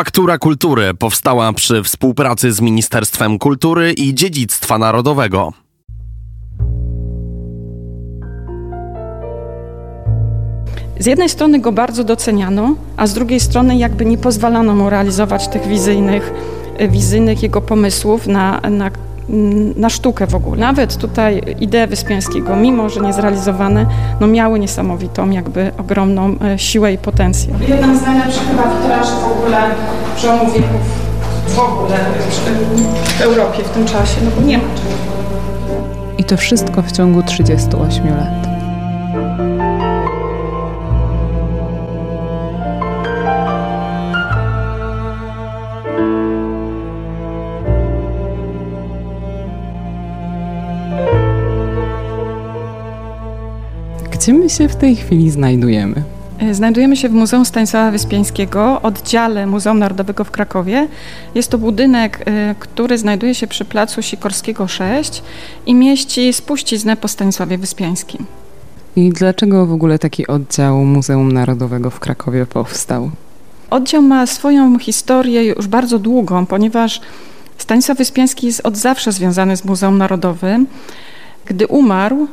Faktura Kultury powstała przy współpracy z Ministerstwem Kultury i Dziedzictwa Narodowego. Z jednej strony go bardzo doceniano, a z drugiej strony jakby nie pozwalano mu realizować tych wizyjnych, wizyjnych jego pomysłów na, na na sztukę w ogóle. Nawet tutaj idee Wyspiańskiego, mimo że nie zrealizowane, no miały niesamowitą, jakby ogromną e, siłę i potencjał. Jedna z najlepszych chyba witraży w ogóle przełomu wieków w ogóle w Europie w tym czasie, no bo nie ma czegoś. I to wszystko w ciągu 38 lat. Gdzie my się w tej chwili znajdujemy? E, znajdujemy się w Muzeum Stanisława Wyspiańskiego, oddziale Muzeum Narodowego w Krakowie. Jest to budynek, e, który znajduje się przy placu Sikorskiego 6 i mieści spuściznę po Stanisławie Wyspiańskim. I dlaczego w ogóle taki oddział Muzeum Narodowego w Krakowie powstał? Oddział ma swoją historię już bardzo długą, ponieważ Stanisław Wyspiański jest od zawsze związany z Muzeum Narodowym. Gdy umarł,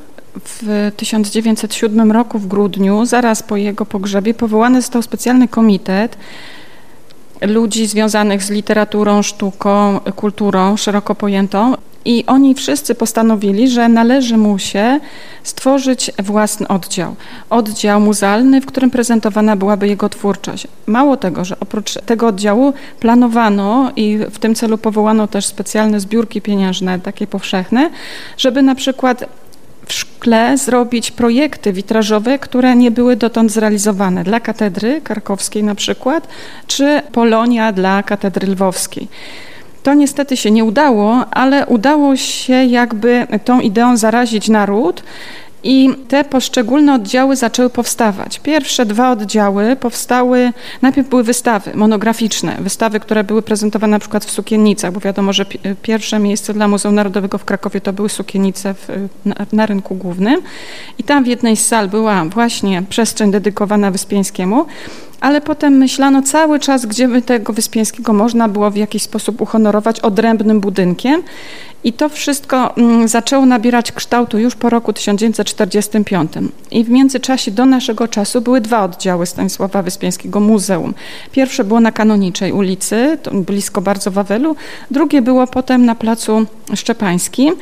w 1907 roku w grudniu, zaraz po jego pogrzebie, powołany został specjalny komitet ludzi związanych z literaturą, sztuką, kulturą szeroko pojętą. I oni wszyscy postanowili, że należy mu się stworzyć własny oddział. Oddział muzealny, w którym prezentowana byłaby jego twórczość. Mało tego, że oprócz tego oddziału planowano i w tym celu powołano też specjalne zbiórki pieniężne, takie powszechne, żeby na przykład w szkle zrobić projekty witrażowe, które nie były dotąd zrealizowane dla katedry karkowskiej na przykład, czy Polonia dla katedry lwowskiej. To niestety się nie udało, ale udało się jakby tą ideą zarazić naród i te poszczególne oddziały zaczęły powstawać. Pierwsze dwa oddziały powstały, najpierw były wystawy monograficzne, wystawy, które były prezentowane na przykład w sukiennicach, bo wiadomo, że pierwsze miejsce dla Muzeum Narodowego w Krakowie to były sukiennice w, na, na, rynku głównym. I tam w jednej z sal była właśnie przestrzeń dedykowana Wyspiańskiemu, ale potem myślano cały czas, gdzie by tego Wyspiańskiego można było w jakiś sposób uhonorować odrębnym budynkiem. I to wszystko mm, zaczęło nabierać kształtu już po roku 1945. I w międzyczasie do naszego czasu były dwa oddziały Stanisława Wyspiańskiego Muzeum. Pierwsze było na Kanoniczej ulicy, blisko bardzo Wawelu, drugie było potem na Placu Szczepańskim.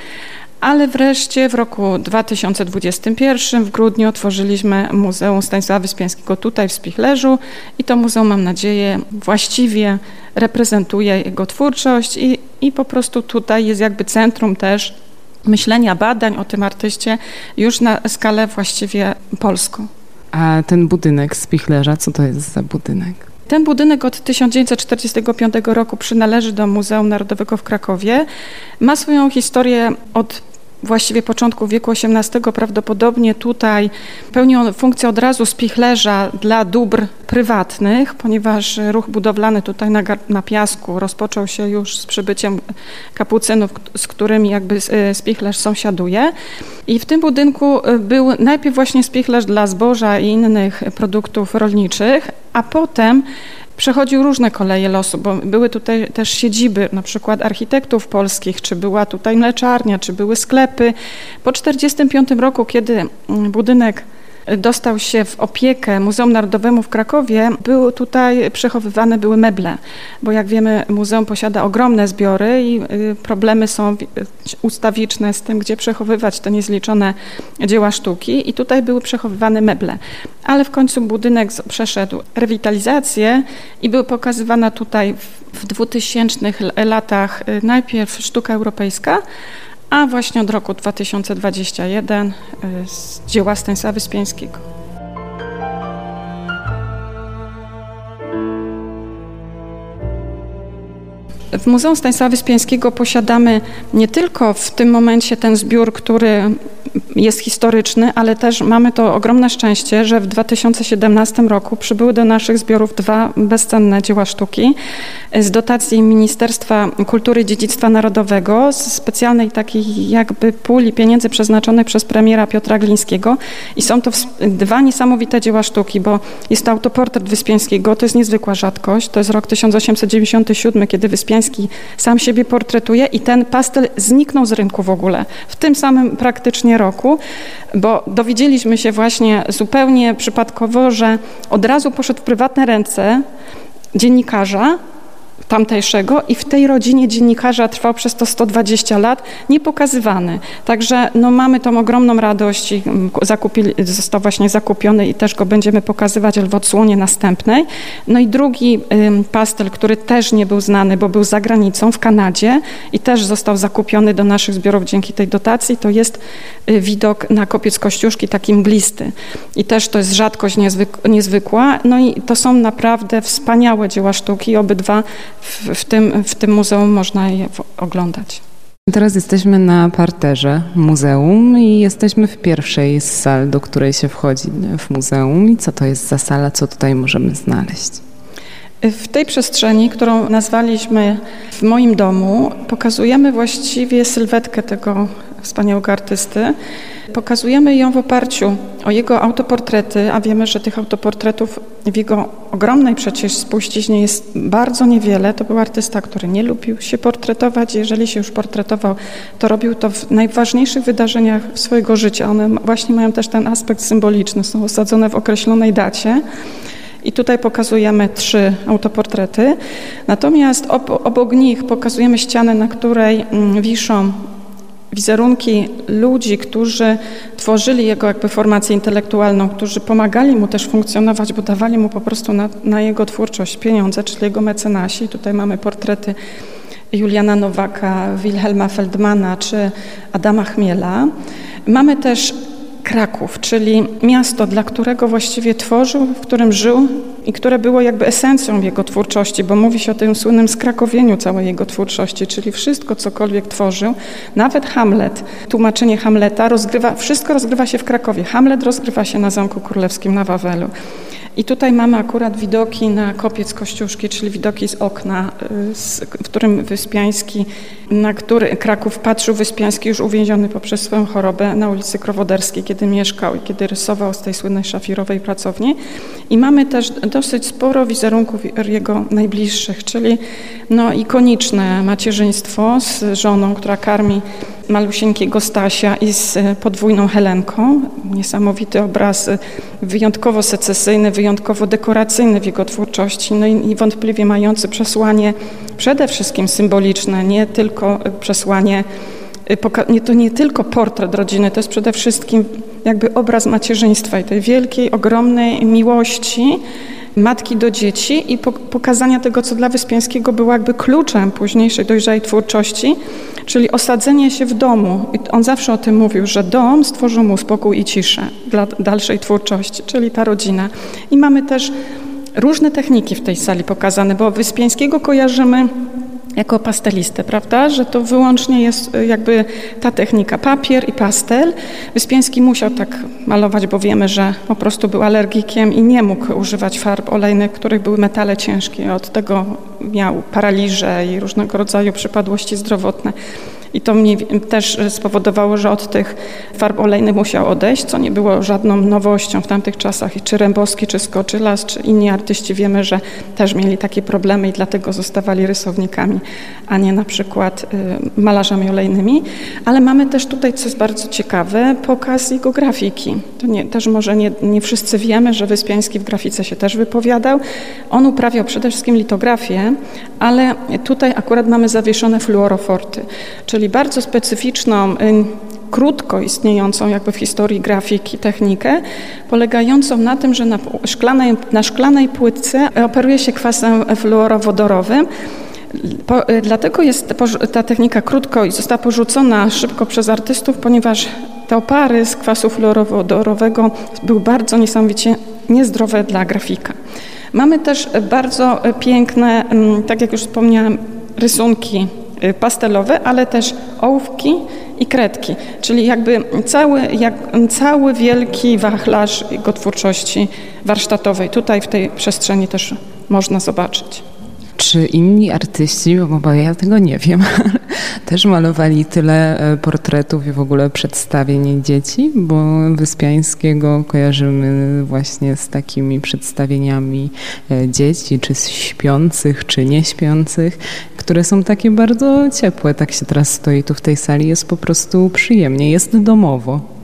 Ale wreszcie w roku 2021 w grudniu otworzyliśmy Muzeum Stanisława Wyspiańskiego tutaj w Spichlerzu i to muzeum, mam nadzieję, właściwie reprezentuje jego twórczość i, i po prostu tutaj jest jakby centrum też myślenia, badań o tym artyście już na skalę właściwie polską. A ten budynek Spichlerza, co to jest za budynek? Ten budynek od 1945 roku przynależy do Muzeum Narodowego w Krakowie. Ma swoją historię od właściwie początku wieku XVIII prawdopodobnie tutaj pełnią funkcję od razu spichlerza dla dóbr prywatnych, ponieważ ruch budowlany tutaj na, na piasku rozpoczął się już z przybyciem kapucynów, z którymi jakby e, spichlerz sąsiaduje. I w tym budynku e, był najpierw właśnie spichlerz dla zboża i innych produktów rolniczych, a potem przechodził różne koleje losu, bo były tutaj też siedziby na przykład architektów polskich, czy była tutaj mleczarnia, czy były sklepy. Po 1945 roku, kiedy budynek dostał się w opiekę Muzeum Narodowemu w Krakowie, były tutaj przechowywane były meble, bo jak wiemy muzeum posiada ogromne zbiory i y, problemy są ustawiczne z tym, gdzie przechowywać te niezliczone dzieła sztuki i tutaj były przechowywane meble. Ale w końcu budynek przeszedł rewitalizację i była pokazywana tutaj w 2000 latach y, najpierw sztuka europejska, a właśnie od roku 2021 y, z dzieła Stanisława Wyspiańskiego. W Muzeum Stanisława Wyspiańskiego posiadamy nie tylko w tym momencie ten zbiór, który jest historyczny, ale też mamy to ogromne szczęście, że w 2017 roku przybyły do naszych zbiorów dwa bezcenne dzieła sztuki z dotacji Ministerstwa Kultury i Dziedzictwa Narodowego, z specjalnej takiej jakby puli pieniędzy przeznaczonej przez premiera Piotra Glińskiego. I są to dwa niesamowite dzieła sztuki, bo jest to autoportret Wyspiańskiego, to jest niezwykła rzadkość, to jest rok 1897, kiedy Wyspiański sam siebie portretuje i ten pastel zniknął z rynku w ogóle. W tym samym praktycznie roku, bo dowiedzieliśmy się właśnie zupełnie przypadkowo, że od razu poszedł w prywatne ręce dziennikarza, tamtejszego i w tej rodzinie dziennikarza trwał przez to 120 lat, niepokazywany. Także no, mamy tą ogromną radość i mm, zakupili, został właśnie zakupiony i też go będziemy pokazywać w odsłonie następnej. No i drugi ym, pastel, który też nie był znany, bo był za granicą w Kanadzie i też został zakupiony do naszych zbiorów dzięki tej dotacji, to jest y, widok na kopiec Kościuszki, taki mglisty. I też to jest rzadkość niezwyk niezwykła. No i to są naprawdę wspaniałe dzieła sztuki, obydwa w, w, tym, w tym muzeum można je oglądać. Teraz jesteśmy na parterze muzeum i jesteśmy w pierwszej z sal, do której się wchodzi w muzeum. I co to jest za sala, co tutaj możemy znaleźć? W tej przestrzeni, którą nazwaliśmy w moim domu, pokazujemy właściwie sylwetkę tego wspaniałego artysty. Pokazujemy ją w oparciu o jego autoportrety, a wiemy, że tych autoportretów w jego ogromnej przecież spuściźnie jest bardzo niewiele. To był artysta, który nie lubił się portretować. Jeżeli się już portretował, to robił to w najważniejszych wydarzeniach swojego życia. One właśnie mają też ten aspekt symboliczny, są osadzone w określonej dacie. I tutaj pokazujemy trzy autoportrety. Natomiast obok nich pokazujemy ścianę, na której mm, wiszą wizerunki ludzi, którzy tworzyli jego jakby formację intelektualną, którzy pomagali mu też funkcjonować, bo dawali mu po prostu na, na jego twórczość pieniądze, czyli jego mecenasi. Tutaj mamy portrety Juliana Nowaka, Wilhelma Feldmana czy Adama Chmiela. Mamy też Kraków, czyli miasto, dla którego właściwie tworzył, w którym żył i które było jakby esencją jego twórczości, bo mówi się o tym słynnym skrakowieniu całej jego twórczości, czyli wszystko, cokolwiek tworzył, nawet Hamlet, tłumaczenie Hamleta, rozgrywa, wszystko rozgrywa się w Krakowie. Hamlet rozgrywa się na Zamku Królewskim na Wawelu. I tutaj mamy akurat widoki na kopiec Kościuszki, czyli widoki z okna, y, w którym Wyspiański, na który Kraków patrzył Wyspiański już uwięziony poprzez swoją chorobę na ulicy Krowoderskiej, kiedy mieszkał i kiedy rysował z tej słynnej szafirowej pracowni. I mamy też dosyć sporo wizerunków jego najbliższych, czyli no, ikoniczne macierzyństwo z żoną, która karmi malusieńkiego Stasia i z podwójną Helenką. Niesamowity obraz, wyjątkowo secesyjny, wyjątkowo dekoracyjny w jego twórczości, no i niewątpliwie mający przesłanie przede wszystkim symboliczne, nie tylko przesłanie nie, to nie tylko portret rodziny, to jest przede wszystkim jakby obraz macierzyństwa i tej wielkiej, ogromnej miłości, matki do dzieci i pokazania tego, co dla Wyspiańskiego było jakby kluczem późniejszej dojrzałej twórczości, czyli osadzenie się w domu. I on zawsze o tym mówił, że dom stworzył mu spokój i ciszę dla dalszej twórczości, czyli ta rodzina. I mamy też różne techniki w tej sali pokazane, bo Wyspiańskiego kojarzymy jako pastelistę, prawda? Że to wyłącznie jest y, jakby ta technika, papier i pastel. Wyspiański musiał tak malować, bo wiemy, że po prostu był alergikiem i nie mógł używać farb olejnych, których były metale ciężkie. Od tego miał paraliże i różnego rodzaju przypadłości zdrowotne. I to mnie też spowodowało, że od tych farb olejnych musiał odejść, co nie było żadną nowością w tamtych czasach. I czy Rębowski, czy Skoczylas, czy inni artyści wiemy, że też mieli takie problemy i dlatego zostawali rysownikami, a nie na przykład y, malarzami olejnymi. Ale mamy też tutaj, co jest bardzo ciekawe, pokaz jego grafiki. To nie, też może nie, nie wszyscy wiemy, że Wyspiański w grafice się też wypowiadał. On uprawiał przede wszystkim litografię, ale tutaj akurat mamy zawieszone fluoroforty, czyli czyli bardzo specyficzną, y, krótko istniejącą jakby w historii grafiki technikę, polegającą na tym, że na szklanej, na szklanej płytce operuje się kwasem fluorowodorowym. Po, y, dlatego jest ta technika krótko i została porzucona szybko przez artystów, ponieważ te opary z kwasu fluorowodorowego były bardzo niesamowicie niezdrowe dla grafika. Mamy też bardzo piękne, mm, tak jak już wspomniałam, rysunki pastelowe, ale też ołówki i kredki, czyli jakby cały, jak, cały wielki wachlarz jego twórczości warsztatowej tutaj w tej przestrzeni też można zobaczyć. Czy inni artyści, bo ja tego nie wiem, też malowali tyle e, portretów i w ogóle przedstawień dzieci? Bo Wyspiańskiego kojarzymy właśnie z takimi przedstawieniami e, dzieci, czy śpiących, czy nieśpiących, które są takie bardzo ciepłe. Tak się teraz stoi tu w tej sali, jest po prostu przyjemnie, jest domowo.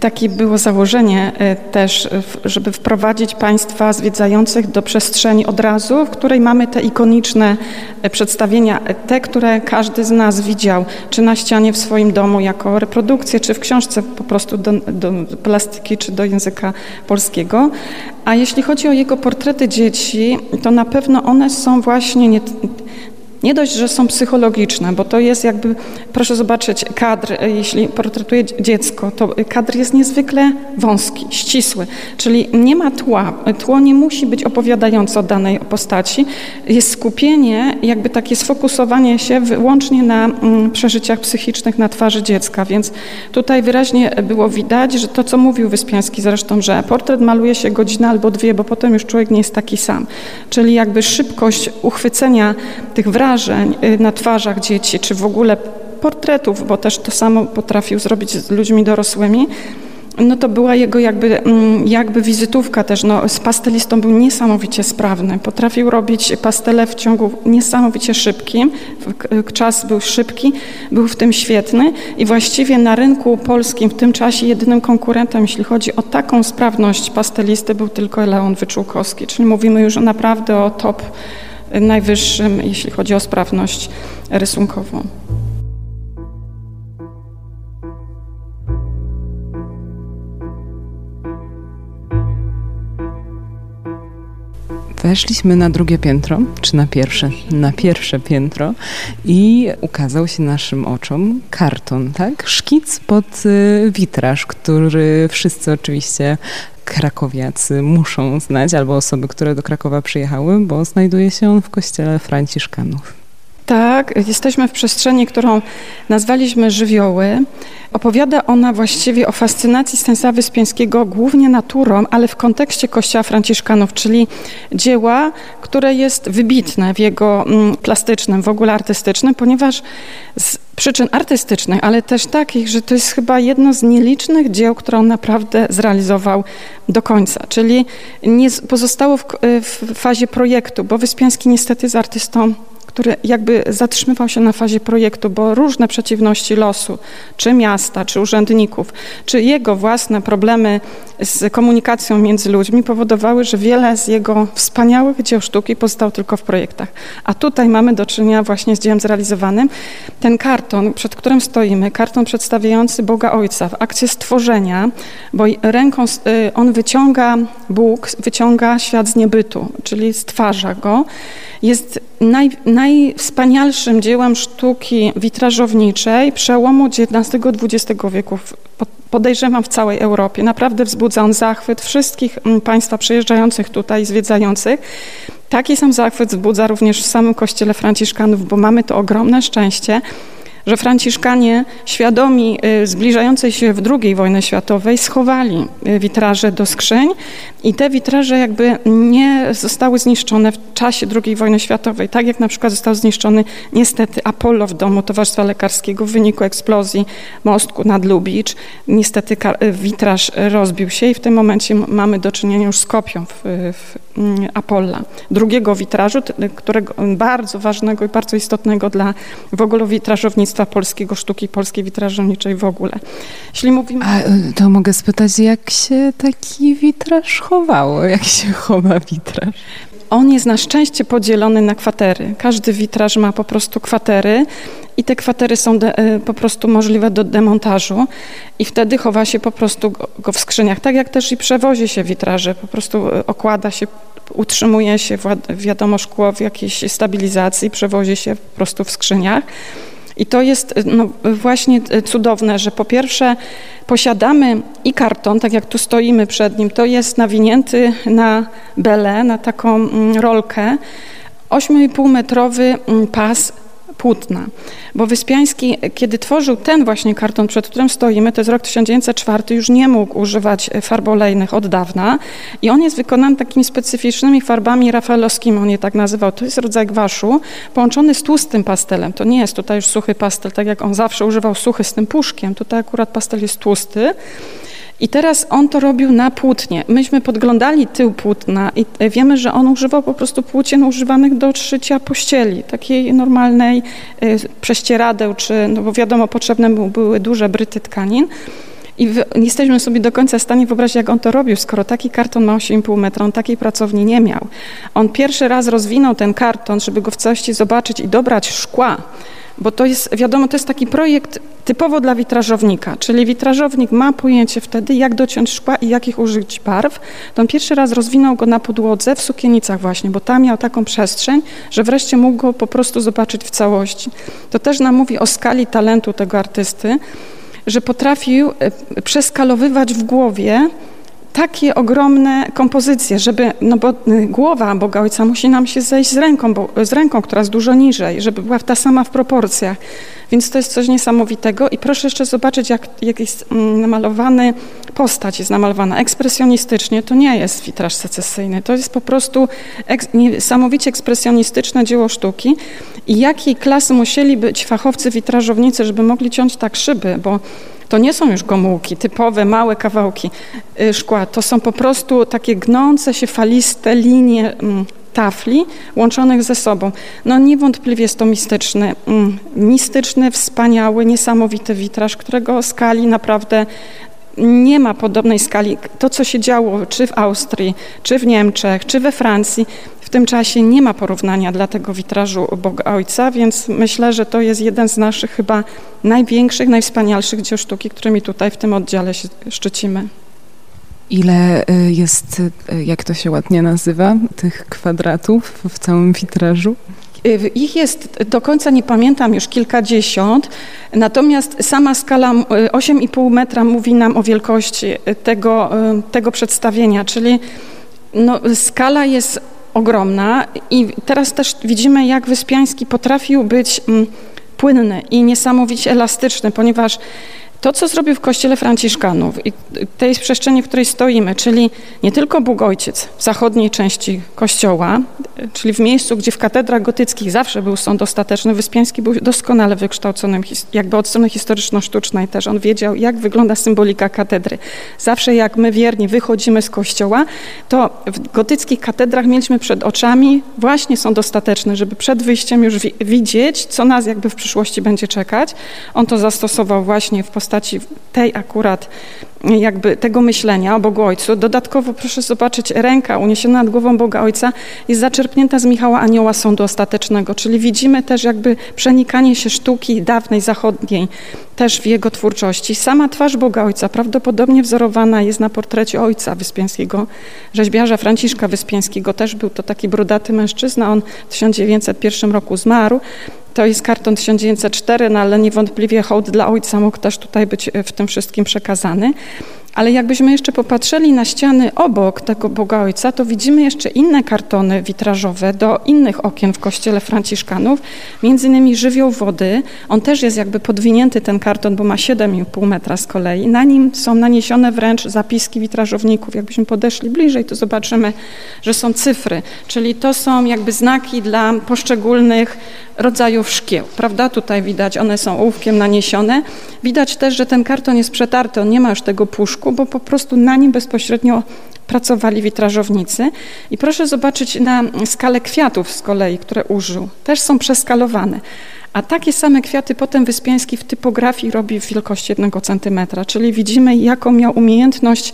Takie było założenie e, też, żeby wprowadzić Państwa zwiedzających do przestrzeni od razu, w której mamy te ikoniczne e, przedstawienia, e, te, które każdy z nas widział, czy na ścianie w swoim domu jako reprodukcję, czy w książce po prostu do, do plastyki, czy do języka polskiego. A jeśli chodzi o jego portrety dzieci, to na pewno one są właśnie nie, nie dość, że są psychologiczne, bo to jest jakby, proszę zobaczyć, kadr, jeśli portretuje dziecko, to kadr jest niezwykle wąski, ścisły, czyli nie ma tła. Tło nie musi być opowiadające o danej postaci. Jest skupienie, jakby takie sfokusowanie się wyłącznie na mm, przeżyciach psychicznych na twarzy dziecka, więc tutaj wyraźnie było widać, że to, co mówił Wyspiański zresztą, że portret maluje się godzinę albo dwie, bo potem już człowiek nie jest taki sam. Czyli jakby szybkość uchwycenia tych wrażeń, y, na twarzach dzieci, czy w ogóle portretów, bo też to samo potrafił zrobić z ludźmi dorosłymi, no to była jego jakby, mm, jakby wizytówka też. No, z pastelistą był niesamowicie sprawny. Potrafił robić pastele w ciągu niesamowicie szybkim. Czas był szybki, był w tym świetny i właściwie na rynku polskim w tym czasie jedynym konkurentem, jeśli chodzi o taką sprawność pastelisty, był tylko Leon Wyczółkowski. Czyli mówimy już naprawdę o top najwyższym, jeśli chodzi o sprawność rysunkową. Weszliśmy na drugie piętro, czy na pierwsze? Na pierwsze piętro i ukazał się naszym oczom karton, tak? Szkic pod y, witraż, który wszyscy oczywiście krakowiacy muszą znać, albo osoby, które do Krakowa przyjechały, bo znajduje się on w kościele Franciszkanów. Tak, jesteśmy w przestrzeni, którą nazwaliśmy żywioły. Opowiada ona właściwie o fascynacji Stanisława Wyspiańskiego głównie naturą, ale w kontekście kościoła franciszkanów, czyli dzieła, które jest wybitne w jego mm, plastycznym, w ogóle artystycznym, ponieważ z przyczyn artystycznych, ale też takich, że to jest chyba jedno z nielicznych dzieł, które on naprawdę zrealizował do końca, czyli nie pozostało w, w fazie projektu, bo Wyspiański niestety z artystą który jakby zatrzymywał się na fazie projektu, bo różne przeciwności losu, czy miasta, czy urzędników, czy jego własne problemy z komunikacją między ludźmi powodowały, że wiele z jego wspaniałych dzieł sztuki pozostało tylko w projektach. A tutaj mamy do czynienia właśnie z dziełem zrealizowanym. Ten karton, przed którym stoimy, karton przedstawiający Boga Ojca w akcie stworzenia, bo ręką y, on wyciąga Bóg, wyciąga świat z niebytu, czyli stwarza go jest naj, najwspanialszym dziełem sztuki witrażowniczej przełomu XIX-XX wieku, podejrzewam w całej Europie. Naprawdę wzbudza on zachwyt wszystkich mm, Państwa przyjeżdżających tutaj, zwiedzających. Taki sam zachwyt wzbudza również w samym kościele Franciszkanów, bo mamy to ogromne szczęście, że Franciszkanie, świadomi y, zbliżającej się w II wojny światowej, schowali y, witraże do skrzyń i te witraże jakby nie zostały zniszczone w czasie II wojny światowej, tak jak na przykład został zniszczony niestety Apollo w domu Towarzystwa Lekarskiego w wyniku eksplozji mostku nad Lubicz. Niestety witraż rozbił się i w tym momencie mamy do czynienia już z kopią w, w Apolla. Drugiego witrażu, którego bardzo ważnego i bardzo istotnego dla w ogóle witrażownictwa polskiego, sztuki polskiej witrażowniczej w ogóle. Jeśli mówimy... A y, to mogę spytać, jak się taki witraż chowało? Jak się chowa witraż? On jest na szczęście podzielony na kwatery. Każdy witraż ma po prostu kwatery i te kwatery są de, y, po prostu możliwe do demontażu i wtedy chowa się po prostu go, w skrzyniach. Tak jak też i przewozi się witraże, po prostu y, okłada się, utrzymuje się wiadomo szkło w jakiejś stabilizacji, przewozi się po prostu w skrzyniach. I to jest no, właśnie cudowne, że po pierwsze posiadamy i karton, tak jak tu stoimy przed nim, to jest nawinięty na belę, na taką mm, rolkę, 8,5 metrowy mm, pas płótna. Bo Wyspiański, kiedy tworzył ten właśnie karton, przed którym stoimy, to jest rok 1904, już nie mógł używać farb olejnych od dawna i on jest wykonany takimi specyficznymi farbami rafaelowskimi, on je tak nazywał. To jest rodzaj gwaszu połączony z tłustym pastelem. To nie jest tutaj już suchy pastel, tak jak on zawsze używał suchy z tym puszkiem. Tutaj akurat pastel jest tłusty. I teraz on to robił na płótnie. Myśmy podglądali tył płótna i wiemy, że on używał po prostu płócien używanych do szycia pościeli, takiej normalnej y, prześcieradeł, czy, no bo wiadomo, potrzebne były duże bryty tkanin. I nie jesteśmy sobie do końca w stanie wyobrazić, jak on to robił, skoro taki karton ma 8,5 metra, on takiej pracowni nie miał. On pierwszy raz rozwinął ten karton, żeby go w całości zobaczyć i dobrać szkła bo to jest, wiadomo, to jest taki projekt typowo dla witrażownika, czyli witrażownik ma pojęcie wtedy, jak dociąć szkła i jakich użyć barw. To on pierwszy raz rozwinął go na podłodze w sukienicach właśnie, bo tam miał taką przestrzeń, że wreszcie mógł go po prostu zobaczyć w całości. To też nam mówi o skali talentu tego artysty, że potrafił e, przeskalowywać w głowie takie ogromne kompozycje, żeby, no bo y, głowa Boga Ojca musi nam się zejść z ręką, bo, z ręką, która jest dużo niżej, żeby była ta sama w proporcjach. Więc to jest coś niesamowitego i proszę jeszcze zobaczyć, jak, jak jest mm, namalowany, postać jest namalowana ekspresjonistycznie. To nie jest witraż secesyjny, to jest po prostu eks, niesamowicie ekspresjonistyczne dzieło sztuki i jakiej klasy musieli być fachowcy witrażownicy, żeby mogli ciąć tak szyby, bo to nie są już gomułki, typowe, małe kawałki y, szkła. To są po prostu takie gnące się faliste linie mm, tafli łączonych ze sobą. No niewątpliwie jest to mistyczny, mm, mistyczny, wspaniały, niesamowity witraż, którego skali naprawdę nie ma podobnej skali. To, co się działo czy w Austrii, czy w Niemczech, czy we Francji, w tym czasie nie ma porównania dla tego witrażu Boga Ojca, więc myślę, że to jest jeden z naszych chyba największych, najwspanialszych dzieł sztuki, którymi tutaj w tym oddziale się szczycimy. Ile y, jest, y, jak to się ładnie nazywa, tych kwadratów w całym witrażu? Y, ich jest do końca nie pamiętam już kilkadziesiąt, natomiast sama skala 8,5 metra mówi nam o wielkości tego, tego przedstawienia, czyli no, skala jest ogromna i teraz też widzimy, jak Wyspiański potrafił być mm, płynny i niesamowicie elastyczny, ponieważ to, co zrobił w kościele Franciszkanów i tej przestrzeni, w której stoimy, czyli nie tylko Bóg Ojciec w zachodniej części kościoła, czyli w miejscu, gdzie w katedrach gotyckich zawsze był sąd ostateczny, Wyspiański był doskonale wykształconym jakby od strony historyczno-sztucznej też. On wiedział, jak wygląda symbolika katedry. Zawsze jak my wierni wychodzimy z kościoła, to w gotyckich katedrach mieliśmy przed oczami właśnie sąd ostateczny, żeby przed wyjściem już widzieć, co nas jakby w przyszłości będzie czekać. On to zastosował właśnie w postaci postaci tej akurat jakby tego myślenia o Bogu Ojcu. Dodatkowo proszę zobaczyć, ręka uniesiona nad głową Boga Ojca jest zaczerpnięta z Michała Anioła Sądu Ostatecznego, czyli widzimy też jakby przenikanie się sztuki dawnej, zachodniej też w jego twórczości. Sama twarz Boga Ojca prawdopodobnie wzorowana jest na portrecie ojca Wyspiańskiego, rzeźbiarza Franciszka Wyspiańskiego. Też był to taki brodaty mężczyzna, on w 1901 roku zmarł. To jest karton 1904, no ale niewątpliwie hołd dla ojca mógł też tutaj być w tym wszystkim przekazany. Ale jakbyśmy jeszcze popatrzyli na ściany obok tego Boga Ojca, to widzimy jeszcze inne kartony witrażowe do innych okien w kościele Franciszkanów, między innymi żywioł wody. On też jest jakby podwinięty ten karton, bo ma 7,5 metra z kolei. Na nim są naniesione wręcz zapiski witrażowników. Jakbyśmy podeszli bliżej, to zobaczymy, że są cyfry, czyli to są jakby znaki dla poszczególnych rodzajów szkieł, prawda? Tutaj widać, one są ołówkiem naniesione. Widać też, że ten karton jest przetarty, on nie ma już tego puszku, bo po prostu na nim bezpośrednio pracowali witrażownicy. I proszę zobaczyć na skalę kwiatów z kolei, które użył. Też są przeskalowane. A takie same kwiaty potem Wyspiański w typografii robi w wielkości jednego centymetra, czyli widzimy, jaką miał umiejętność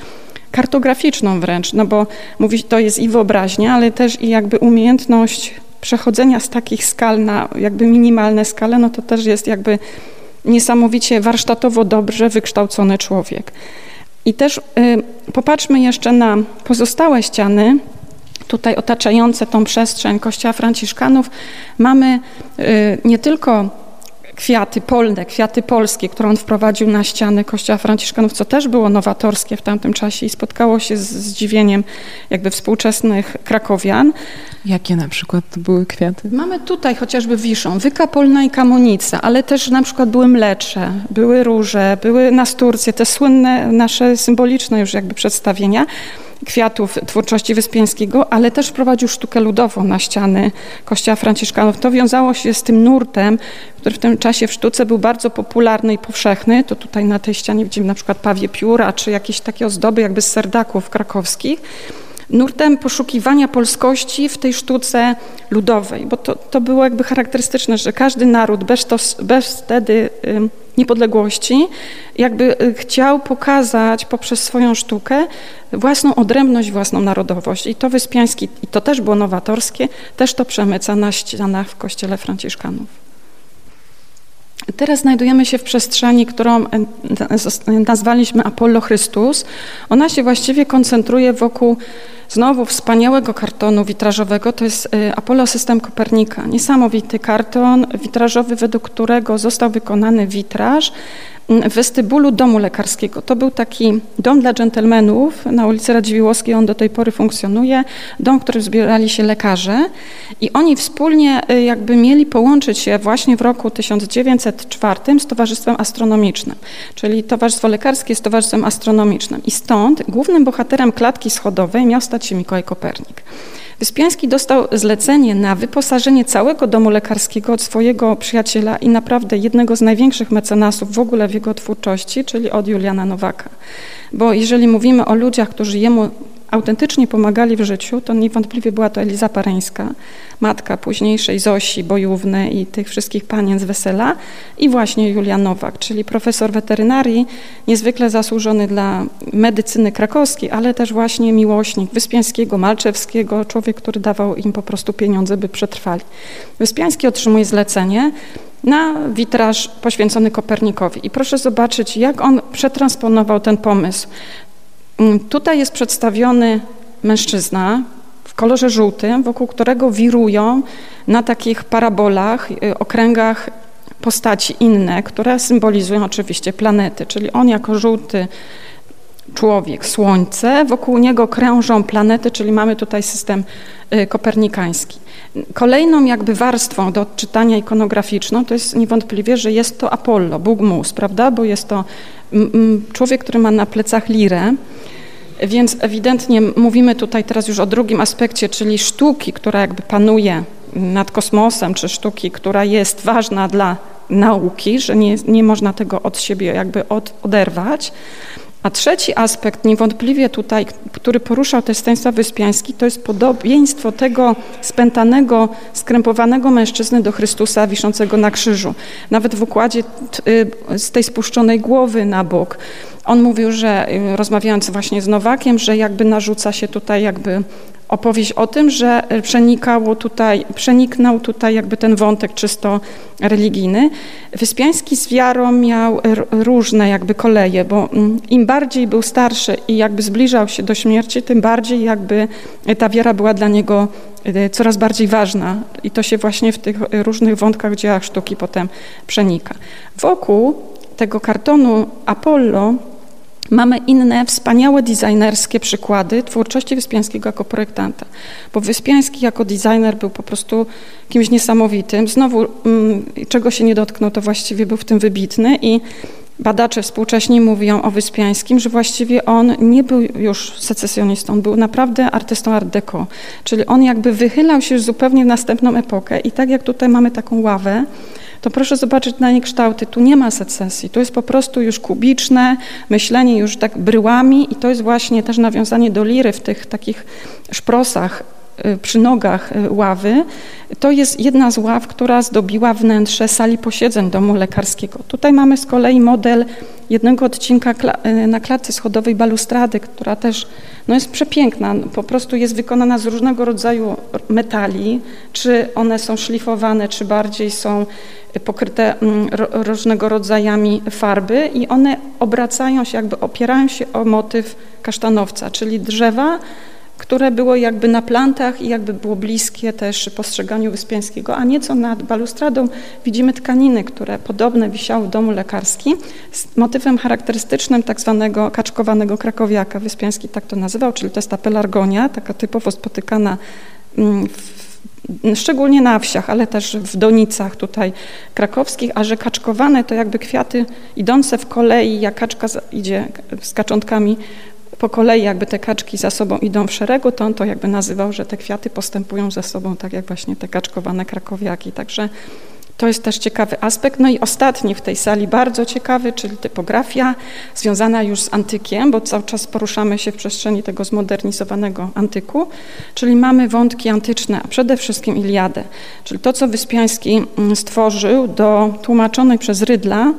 kartograficzną wręcz, no bo mówić to jest i wyobraźnia, ale też i jakby umiejętność przechodzenia z takich skal na jakby minimalne skale, no to też jest jakby niesamowicie warsztatowo dobrze wykształcony człowiek. I też y, popatrzmy jeszcze na pozostałe ściany, tutaj otaczające tą przestrzeń Kościoła Franciszkanów. Mamy y, nie tylko kwiaty polne, kwiaty polskie, które on wprowadził na ściany kościoła Franciszkanów, co też było nowatorskie w tamtym czasie i spotkało się z zdziwieniem jakby współczesnych krakowian. Jakie na przykład były kwiaty? Mamy tutaj chociażby wiszą, wyka polna i kamonica, ale też na przykład były mlecze, były róże, były nasturcje, te słynne nasze symboliczne już jakby przedstawienia kwiatów twórczości Wyspiańskiego, ale też wprowadził sztukę ludową na ściany kościoła Franciszkanów. To wiązało się z tym nurtem, który w tym czasie w sztuce był bardzo popularny i powszechny. To tutaj na tej ścianie widzimy na przykład pawie pióra, czy jakieś takie ozdoby jakby z serdaków krakowskich nurtem poszukiwania polskości w tej sztuce ludowej, bo to, to było jakby charakterystyczne, że każdy naród bez, to, bez wtedy niepodległości jakby y, chciał pokazać poprzez swoją sztukę własną odrębność, własną narodowość. I to Wyspiański, i to też było nowatorskie, też to przemyca na ścianach w kościele franciszkanów. Teraz znajdujemy się w przestrzeni, którą nazwaliśmy Apollo Chrystus. Ona się właściwie koncentruje wokół znowu wspaniałego kartonu witrażowego. To jest e, Apollo System Kopernika. Niesamowity karton witrażowy, według którego został wykonany witraż w westybulu domu lekarskiego. To był taki dom dla dżentelmenów na ulicy Radziwiłłowskiej, on do tej pory funkcjonuje, dom, w którym zbierali się lekarze i oni wspólnie y, jakby mieli połączyć się właśnie w roku 1904 z Towarzystwem Astronomicznym, czyli Towarzystwo Lekarskie z Towarzystwem Astronomicznym i stąd głównym bohaterem klatki schodowej miał stać się Mikołaj Kopernik. Wyspiański dostał zlecenie na wyposażenie całego domu lekarskiego od swojego przyjaciela i naprawdę jednego z największych mecenasów w ogóle w jego twórczości, czyli od Juliana Nowaka. Bo jeżeli mówimy o ludziach, którzy jemu autentycznie pomagali w życiu, to niewątpliwie była to Eliza Pareńska, matka późniejszej Zosi Bojówny i tych wszystkich panien z wesela i właśnie Julia Nowak, czyli profesor weterynarii, niezwykle zasłużony dla medycyny krakowskiej, ale też właśnie miłośnik Wyspiańskiego, Malczewskiego, człowiek, który dawał im po prostu pieniądze, by przetrwali. Wyspiański otrzymuje zlecenie na witraż poświęcony Kopernikowi. I proszę zobaczyć, jak on przetransponował ten pomysł. Mm, tutaj jest przedstawiony mężczyzna w kolorze żółtym, wokół którego wirują na takich parabolach, y, okręgach postaci inne, które symbolizują oczywiście planety, czyli on jako żółty człowiek, Słońce, wokół niego krążą planety, czyli mamy tutaj system y, kopernikański. Kolejną jakby warstwą do odczytania ikonograficzną to jest niewątpliwie, że jest to Apollo, Bóg mus, prawda, bo jest to człowiek, który ma na plecach lirę, więc ewidentnie mówimy tutaj teraz już o drugim aspekcie, czyli sztuki, która jakby panuje nad kosmosem, czy sztuki, która jest ważna dla nauki, że nie, nie można tego od siebie jakby od, oderwać. A trzeci aspekt, niewątpliwie tutaj, który poruszał też Stanisław Wyspiański, to jest podobieństwo tego spętanego, skrępowanego mężczyzny do Chrystusa wiszącego na krzyżu. Nawet w układzie y, z tej spuszczonej głowy na bok. On mówił, że y, rozmawiając właśnie z Nowakiem, że jakby narzuca się tutaj jakby opowieść o tym, że przenikało tutaj, przeniknął tutaj jakby ten wątek czysto religijny. Wyspiański z wiarą miał różne jakby koleje, bo mm, im bardziej był starszy i jakby zbliżał się do śmierci, tym bardziej jakby ta wiara była dla niego y, coraz bardziej ważna i to się właśnie w tych różnych wątkach w dziełach sztuki potem przenika. Wokół tego kartonu Apollo Mamy inne wspaniałe designerskie przykłady twórczości Wyspiańskiego jako projektanta, bo Wyspiański jako designer był po prostu kimś niesamowitym. Znowu, mm, czego się nie dotknął, to właściwie był w tym wybitny i badacze współcześni mówią o Wyspiańskim, że właściwie on nie był już secesjonistą, on był naprawdę artystą art deco, czyli on jakby wychylał się zupełnie w następną epokę i tak jak tutaj mamy taką ławę, to proszę zobaczyć na jej kształty. Tu nie ma secesji, to jest po prostu już kubiczne, myślenie już tak bryłami i to jest właśnie też nawiązanie do liry w tych takich szprosach y, przy nogach y, ławy. To jest jedna z ław, która zdobiła wnętrze sali posiedzeń domu lekarskiego. Tutaj mamy z kolei model jednego odcinka y, na klatce schodowej balustrady, która też no jest przepiękna. Po prostu jest wykonana z różnego rodzaju metali, czy one są szlifowane, czy bardziej są pokryte mm, różnego rodzajami farby i one obracają się, jakby opierają się o motyw kasztanowca, czyli drzewa które było jakby na plantach i jakby było bliskie też postrzeganiu Wyspiańskiego, a nieco nad balustradą widzimy tkaniny, które podobne wisiały w domu lekarskim z motywem charakterystycznym tak zwanego kaczkowanego krakowiaka. Wyspiański tak to nazywał, czyli to jest ta pelargonia, taka typowo spotykana mm, w szczególnie na wsiach, ale też w donicach tutaj krakowskich, a że kaczkowane to jakby kwiaty idące w kolei, jak kaczka idzie z kaczątkami po kolei jakby te kaczki za sobą idą w szeregu, to on to jakby nazywał, że te kwiaty postępują za sobą tak jak właśnie te kaczkowane krakowiaki. Także to jest też ciekawy aspekt. No i ostatni w tej sali, bardzo ciekawy, czyli typografia związana już z antykiem, bo cały czas poruszamy się w przestrzeni tego zmodernizowanego antyku, czyli mamy wątki antyczne, a przede wszystkim Iliadę, czyli to, co Wyspiański mm, stworzył do tłumaczonej przez Rydla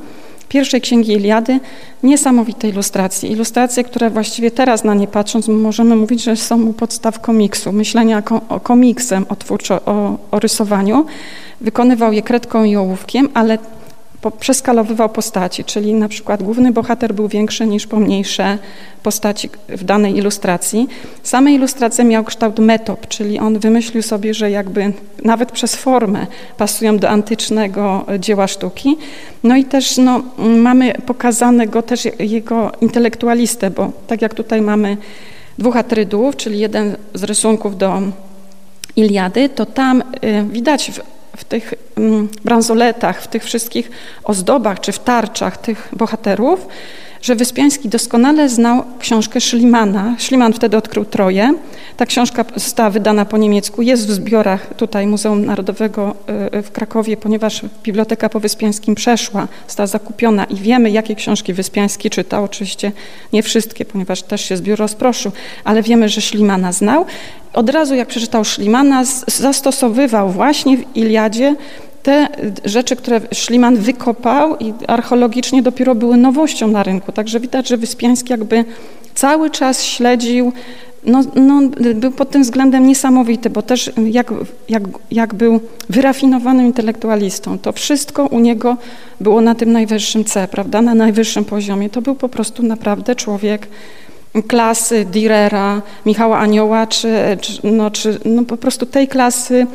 pierwszej księgi Iliady, niesamowite ilustracje. Ilustracje, które właściwie teraz na nie patrząc możemy mówić, że są u podstaw komiksu, myślenia o komiksem, o, twórczo, o, o rysowaniu. Wykonywał je kredką i ołówkiem, ale przeskalowywał postaci, czyli na przykład główny bohater był większy niż pomniejsze postaci w danej ilustracji. Same ilustracje miał kształt metop, czyli on wymyślił sobie, że jakby nawet przez formę pasują do antycznego dzieła sztuki. No i też no, mamy pokazanego też jego intelektualistę, bo tak jak tutaj mamy dwóch atrydów, czyli jeden z rysunków do Iliady, to tam y, widać w w tych mm, bransoletach, w tych wszystkich ozdobach czy w tarczach tych bohaterów, że Wyspiański doskonale znał książkę Schlimana. Schliemann wtedy odkrył Troję. Ta książka została wydana po niemiecku, jest w zbiorach tutaj Muzeum Narodowego y, w Krakowie, ponieważ Biblioteka po Wyspiańskim przeszła, została zakupiona i wiemy, jakie książki Wyspiański czytał. Oczywiście nie wszystkie, ponieważ też się zbiór rozproszył, ale wiemy, że Schlimana znał. Od razu jak przeczytał Schlimana, zastosowywał właśnie w Iliadzie te rzeczy, które Szliman wykopał i archeologicznie dopiero były nowością na rynku. Także widać, że Wyspiański jakby cały czas śledził, no, no, był pod tym względem niesamowity, bo też jak, jak, jak był wyrafinowanym intelektualistą, to wszystko u niego było na tym najwyższym C, prawda, na najwyższym poziomie. To był po prostu naprawdę człowiek klasy Direra, Michała Anioła, czy, czy, no, czy no, po prostu tej klasy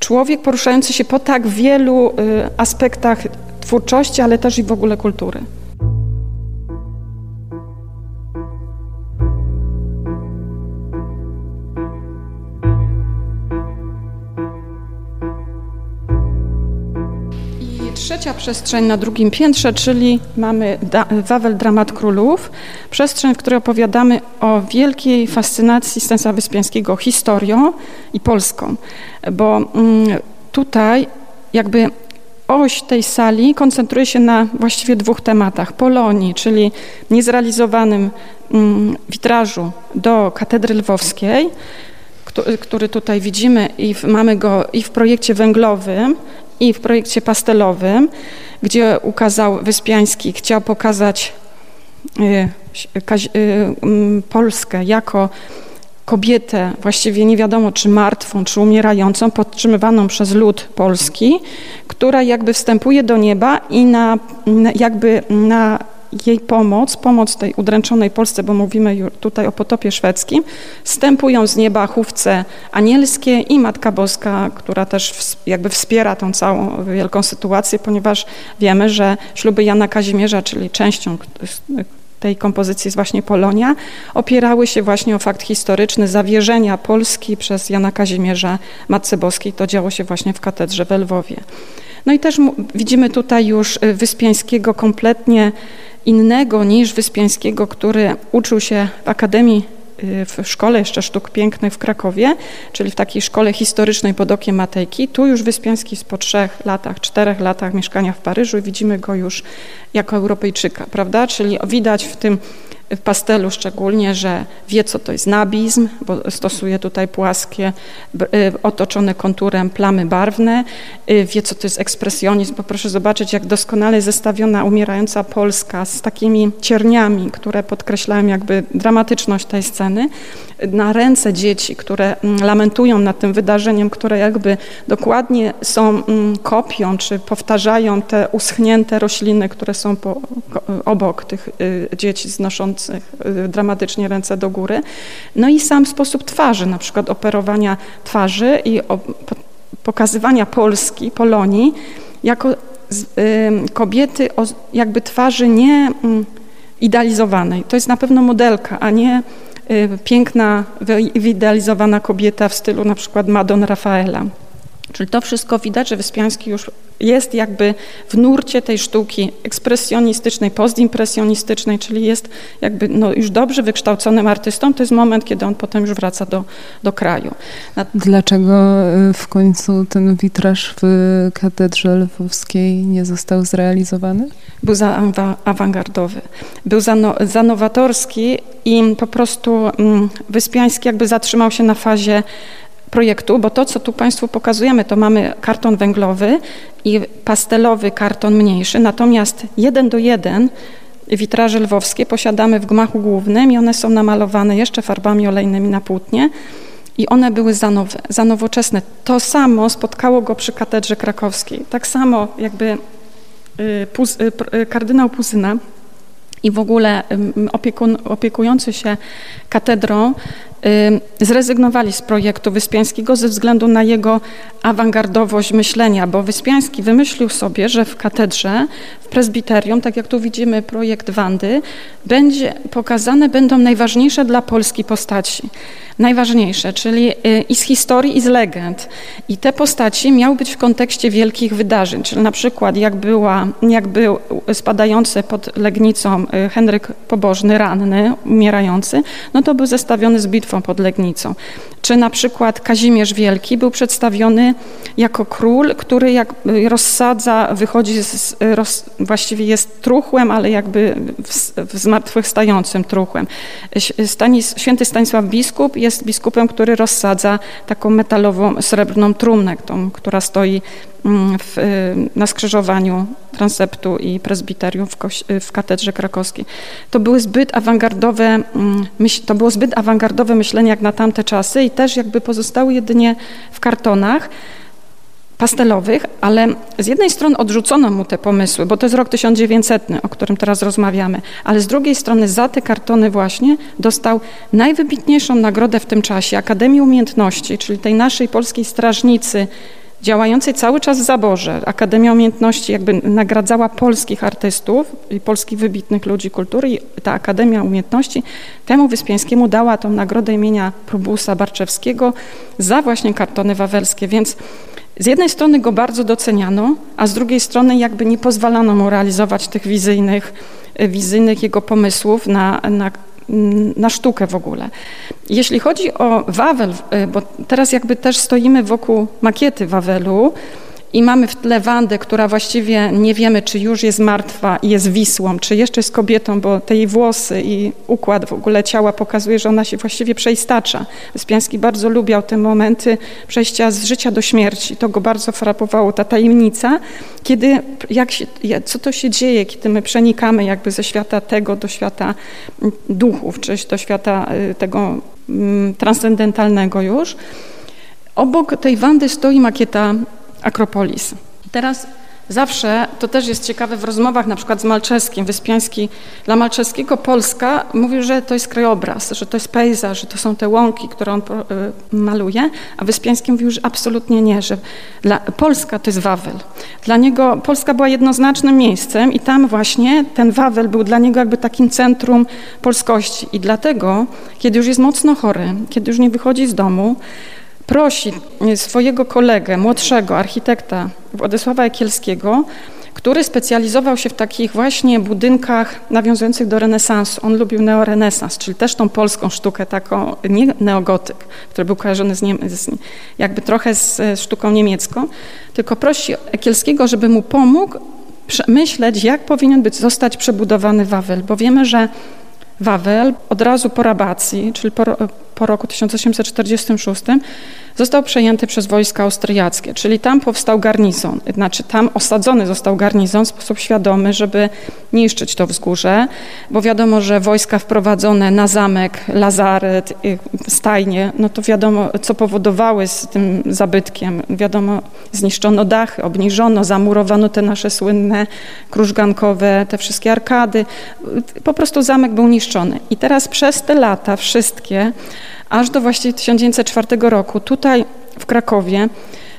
człowiek poruszający się po tak wielu y, aspektach twórczości, ale też i w ogóle kultury. Trzecia przestrzeń na drugim piętrze, czyli mamy da Wawel Dramat Królów, przestrzeń, w której opowiadamy o wielkiej fascynacji Stanisława Wyspiańskiego historią i Polską, bo mm, tutaj jakby oś tej sali koncentruje się na właściwie dwóch tematach. Polonii, czyli niezrealizowanym mm, witrażu do katedry lwowskiej, który tutaj widzimy i mamy go i w projekcie węglowym, i w projekcie pastelowym, gdzie ukazał Wyspiański, chciał pokazać y, y, mm, Polskę jako kobietę, właściwie nie wiadomo czy martwą, czy umierającą, podtrzymywaną przez lud polski, która jakby wstępuje do nieba i na, jakby na jej pomoc, pomoc tej udręczonej Polsce, bo mówimy tutaj o potopie szwedzkim, wstępują z nieba chówce anielskie i Matka Boska, która też jakby wspiera tą całą wielką sytuację, ponieważ wiemy, że śluby Jana Kazimierza, czyli częścią tej kompozycji jest właśnie Polonia, opierały się właśnie o fakt historyczny zawierzenia Polski przez Jana Kazimierza Matce Boskiej. To działo się właśnie w katedrze w Lwowie. No i też widzimy tutaj już y, Wyspiańskiego kompletnie innego niż Wyspiańskiego, który uczył się w Akademii y, w szkole jeszcze sztuk pięknych w Krakowie, czyli w takiej szkole historycznej pod okiem Matejki. Tu już Wyspiański jest po trzech latach, czterech latach mieszkania w Paryżu i widzimy go już jako Europejczyka, prawda? Czyli widać w tym w pastelu szczególnie, że wie, co to jest nabizm, bo stosuje tutaj płaskie, y, otoczone konturem plamy barwne, y, wie, co to jest ekspresjonizm, bo proszę zobaczyć, jak doskonale zestawiona umierająca Polska z takimi cierniami, które podkreślają jakby dramatyczność tej sceny, na ręce dzieci, które mm, lamentują nad tym wydarzeniem, które jakby dokładnie są mm, kopią, czy powtarzają te uschnięte rośliny, które są po, obok tych y, dzieci znoszących y, dramatycznie ręce do góry. No i sam sposób twarzy, na przykład operowania twarzy i pokazywania Polski, Polonii jako kobiety jakby twarzy nie mm, idealizowanej. To jest na pewno modelka, a nie y, piękna, wyidealizowana kobieta w stylu na przykład Madon Rafaela. Czyli to wszystko widać, że Wyspiański już jest jakby w nurcie tej sztuki ekspresjonistycznej, postimpresjonistycznej, czyli jest jakby no, już dobrze wykształconym artystą. To jest moment, kiedy on potem już wraca do, do kraju. Dlaczego y, w końcu ten witraż w katedrze lwowskiej nie został zrealizowany? Był za awangardowy, był za, no, za nowatorski i po prostu mm, Wyspiański jakby zatrzymał się na fazie projektu, bo to, co tu Państwu pokazujemy, to mamy karton węglowy i pastelowy karton mniejszy, natomiast jeden do jeden witraże lwowskie posiadamy w gmachu głównym i one są namalowane jeszcze farbami olejnymi na płótnie i one były za nowe, za nowoczesne. To samo spotkało go przy katedrze krakowskiej. Tak samo jakby y, Puz, y, y, kardynał Puzyna i w ogóle opiekun, opiekujący się katedrą zrezygnowali z projektu Wyspiańskiego ze względu na jego awangardowość myślenia, bo Wyspiański wymyślił sobie, że w katedrze, prezbiterium, tak jak tu widzimy projekt Wandy, będzie, pokazane będą najważniejsze dla Polski postaci. Najważniejsze, czyli y, i z historii, i z legend. I te postaci miały być w kontekście wielkich wydarzeń, czyli na przykład jak, była, jak był spadający pod Legnicą y, Henryk Pobożny, ranny, umierający, no to był zestawiony z bitwą pod Legnicą. Czy na przykład Kazimierz Wielki był przedstawiony jako król, który jak rozsadza, wychodzi z, roz, właściwie jest truchłem, ale jakby w, w zmartwychwstającym truchłem. Stanis, święty Stanisław biskup jest biskupem, który rozsadza taką metalową, srebrną trumnę, tą, która stoi w, na skrzyżowaniu transeptu i prezbiterium w, w, katedrze krakowskiej. To były zbyt awangardowe, mm, to było zbyt awangardowe myślenie jak na tamte czasy i też jakby pozostały jedynie w kartonach pastelowych, ale z jednej strony odrzucono mu te pomysły, bo to jest rok 1900, o którym teraz rozmawiamy, ale z drugiej strony za te kartony właśnie dostał najwybitniejszą nagrodę w tym czasie Akademii Umiejętności, czyli tej naszej polskiej strażnicy działającej cały czas w zaborze. Akademia Umiejętności jakby nagradzała polskich artystów i polskich wybitnych ludzi kultury i ta Akademia Umiejętności temu Wyspiańskiemu dała tą nagrodę imienia Probusa Barczewskiego za właśnie kartony wawelskie, więc z jednej strony go bardzo doceniano, a z drugiej strony jakby nie pozwalano mu realizować tych wizyjnych, wizyjnych jego pomysłów na, na na sztukę w ogóle. Jeśli chodzi o Wawel, y, bo teraz jakby też stoimy wokół makiety Wawelu, i mamy w tle Wandę, która właściwie nie wiemy, czy już jest martwa i jest Wisłą, czy jeszcze jest kobietą, bo te jej włosy i układ w ogóle ciała pokazuje, że ona się właściwie przeistacza. Wyspiański bardzo lubiał te momenty przejścia z życia do śmierci. To go bardzo frapowało, ta tajemnica, kiedy, jak się, co to się dzieje, kiedy my przenikamy jakby ze świata tego do świata mm, duchów, czy do świata y, tego mm, transcendentalnego już. Obok tej Wandy stoi makieta Akropolis. Teraz zawsze, to też jest ciekawe w rozmowach na przykład z Malczewskim, Wyspiański, dla Malczewskiego Polska mówi, że to jest krajobraz, że to jest pejzaż, że to są te łąki, które on y, maluje, a Wyspiański mówił, że absolutnie nie, że dla, Polska to jest Wawel. Dla niego Polska była jednoznacznym miejscem i tam właśnie ten Wawel był dla niego jakby takim centrum polskości i dlatego, kiedy już jest mocno chory, kiedy już nie wychodzi z domu, prosi swojego kolegę, młodszego architekta Władysława Ekielskiego, który specjalizował się w takich właśnie budynkach nawiązujących do renesansu. On lubił neorenesans, czyli też tą polską sztukę, taką, nie neogotyk, który był kojarzony z, nie, z jakby trochę z sztuką niemiecką, tylko prosi Ekielskiego, żeby mu pomógł myśleć, jak powinien być, zostać przebudowany Wawel, bo wiemy, że Wawel od razu po rabacji, czyli po po roku 1846 został przejęty przez wojska austriackie, czyli tam powstał garnizon, znaczy tam osadzony został garnizon w sposób świadomy, żeby niszczyć to wzgórze, bo wiadomo, że wojska wprowadzone na zamek, lazaret, stajnie, no to wiadomo, co powodowały z tym zabytkiem. Wiadomo, zniszczono dachy, obniżono, zamurowano te nasze słynne krużgankowe, te wszystkie arkady. Po prostu zamek był niszczony. I teraz przez te lata wszystkie aż do właściwie 1904 roku tutaj w Krakowie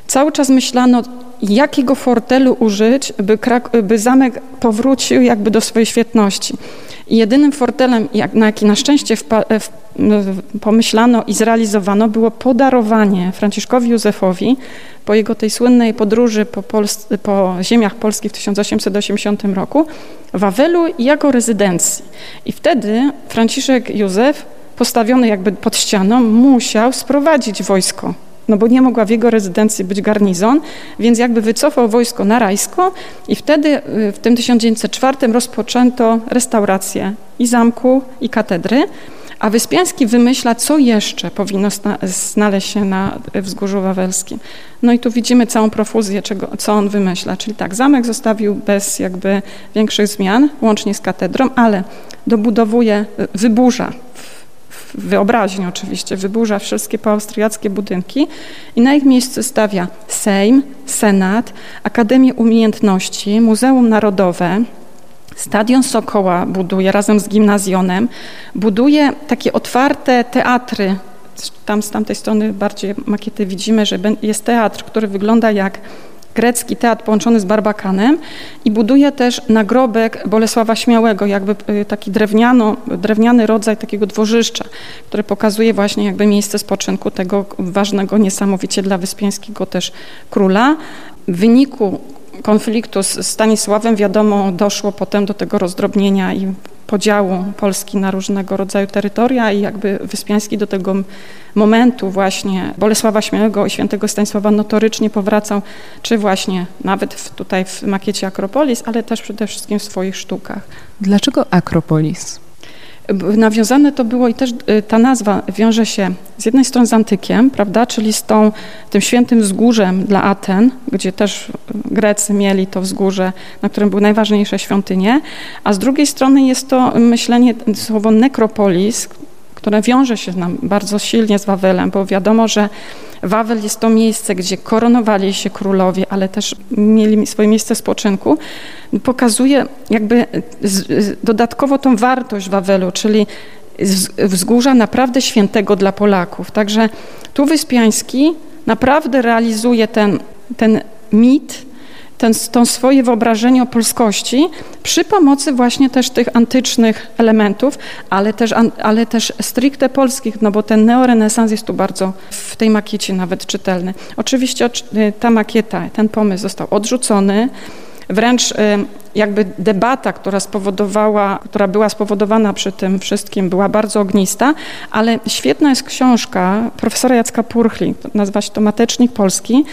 cały czas myślano, jakiego fortelu użyć, by, Krak by zamek powrócił jakby do swojej świetności. I jedynym fortelem, jak, na jaki na szczęście w, w, pomyślano i zrealizowano, było podarowanie Franciszkowi Józefowi po jego tej słynnej podróży po, po ziemiach polskich w 1880 roku Wawelu jako rezydencji. I wtedy Franciszek Józef postawiony jakby pod ścianą, musiał sprowadzić wojsko. No bo nie mogła w jego rezydencji być garnizon, więc jakby wycofał wojsko na Rajsko i wtedy y, w tym 1904 rozpoczęto restaurację i zamku, i katedry, a Wyspiański wymyśla, co jeszcze powinno znaleźć się na wzgórzu wawelskim. No i tu widzimy całą profuzję, czego, co on wymyśla. Czyli tak, zamek zostawił bez jakby większych zmian, łącznie z katedrą, ale dobudowuje, y, wyburza wyobraźni oczywiście, wyburza wszystkie poaustriackie budynki i na ich miejsce stawia Sejm, Senat, Akademię Umiejętności, Muzeum Narodowe, Stadion Sokoła buduje razem z gimnazjonem, buduje takie otwarte teatry. Tam z tamtej strony bardziej makiety widzimy, że jest teatr, który wygląda jak grecki teatr połączony z barbakanem i buduje też nagrobek Bolesława Śmiałego, jakby y, taki drewniano, drewniany rodzaj takiego dworzyszcza, który pokazuje właśnie jakby miejsce spoczynku tego ważnego niesamowicie dla Wyspiańskiego też króla. W wyniku konfliktu z Stanisławem wiadomo doszło potem do tego rozdrobnienia i podziału Polski na różnego rodzaju terytoria i jakby Wyspiański do tego momentu właśnie Bolesława Śmiałego i świętego Stanisława notorycznie powracał, czy właśnie nawet w, tutaj w makiecie Akropolis, ale też przede wszystkim w swoich sztukach. Dlaczego Akropolis? Nawiązane to było i też y, ta nazwa wiąże się z jednej strony z antykiem, prawda, czyli z tą, tym świętym wzgórzem dla Aten, gdzie też Grecy mieli to wzgórze, na którym były najważniejsze świątynie, a z drugiej strony jest to myślenie, słowo nekropolis, które wiąże się nam bardzo silnie z Wawelem, bo wiadomo, że Wawel jest to miejsce, gdzie koronowali się królowie, ale też mieli swoje miejsce spoczynku. Pokazuje jakby dodatkowo tą wartość Wawelu, czyli wzgórza naprawdę świętego dla Polaków. Także tu Wyspiański naprawdę realizuje ten, ten mit, ten, to swoje wyobrażenie o polskości przy pomocy właśnie też tych antycznych elementów, ale też, ale też stricte polskich, no bo ten neorenesans jest tu bardzo w tej makiecie nawet czytelny. Oczywiście ta makieta, ten pomysł został odrzucony, wręcz y, jakby debata, która spowodowała, która była spowodowana przy tym wszystkim, była bardzo ognista, ale świetna jest książka profesora Jacka Purchli, nazywa się to Matecznik Polski,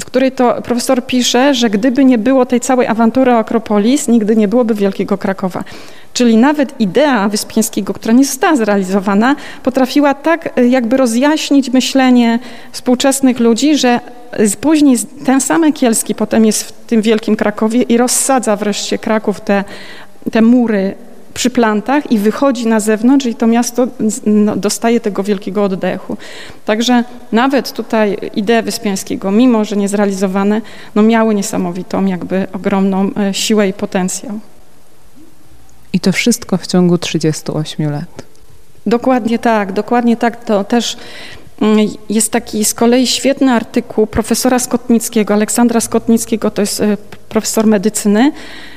w której to profesor pisze, że gdyby nie było tej całej awantury o Akropolis, nigdy nie byłoby Wielkiego Krakowa. Czyli nawet idea Wyspiańskiego, która nie została zrealizowana, potrafiła tak e, jakby rozjaśnić myślenie współczesnych ludzi, że później ten sam Kielski potem jest w tym Wielkim Krakowie i rozsadza wreszcie Kraków te, te mury przy plantach i wychodzi na zewnątrz i to miasto no, dostaje tego wielkiego oddechu. Także nawet tutaj idee Wyspiańskiego, mimo że niezrealizowane, no miały niesamowitą jakby ogromną e, siłę i potencjał. I to wszystko w ciągu 38 lat. Dokładnie tak, dokładnie tak. To też jest taki z kolei świetny artykuł profesora Skotnickiego, Aleksandra Skotnickiego, to jest e, profesor medycyny,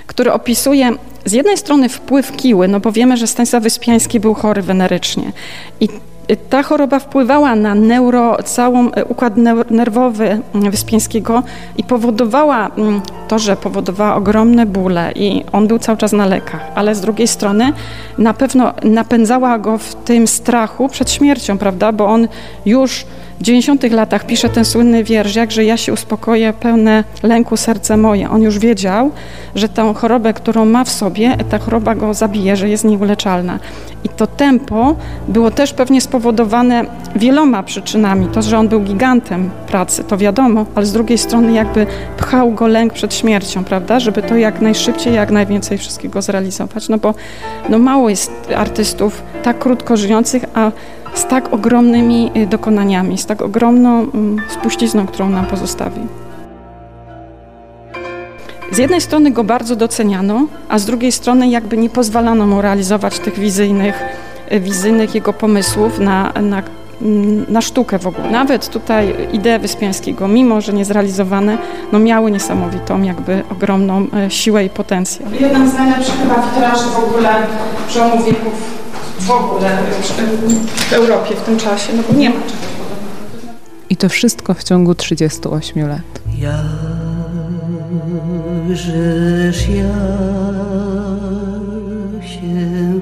który opisuje z jednej strony wpływ kiły, no bo wiemy, że Stanisław Wyspiański był chory wenerycznie i ta choroba wpływała na neuro, całą e, układ nerwowy mm, Wyspiańskiego i powodowała mm, to, że powodowała ogromne bóle i on był cały czas na lekach, ale z drugiej strony na pewno napędzała go w tym strachu przed śmiercią, prawda, bo on już w 90 latach pisze ten słynny wiersz, jakże ja się uspokoję, pełne lęku serce moje. On już wiedział, że tą chorobę, którą ma w sobie, ta choroba go zabije, że jest nieuleczalna. I to tempo było też pewnie spowodowane wieloma przyczynami. To, że on był gigantem pracy, to wiadomo, ale z drugiej strony jakby pchał go lęk przed śmiercią, prawda? Żeby to jak najszybciej, jak najwięcej wszystkiego zrealizować. No bo no mało jest artystów tak krótko żyjących, a z tak ogromnymi y, dokonaniami, z tak ogromną mm, spuścizną, którą nam pozostawi. Z jednej strony go bardzo doceniano, a z drugiej strony jakby nie pozwalano mu realizować tych wizyjnych, y, wizyjnych jego pomysłów na, na, mm, na sztukę w ogóle. Nawet tutaj idee Wyspiańskiego, mimo że niezrealizowane, no miały niesamowitą, jakby ogromną y, siłę i potencjał. Jeden z najlepszych chyba w ogóle przełomu wieków w ogóle w Europie w tym czasie, no bo nie ma czegoś podobnego. I to wszystko w ciągu 38 lat. Jakżeż ja się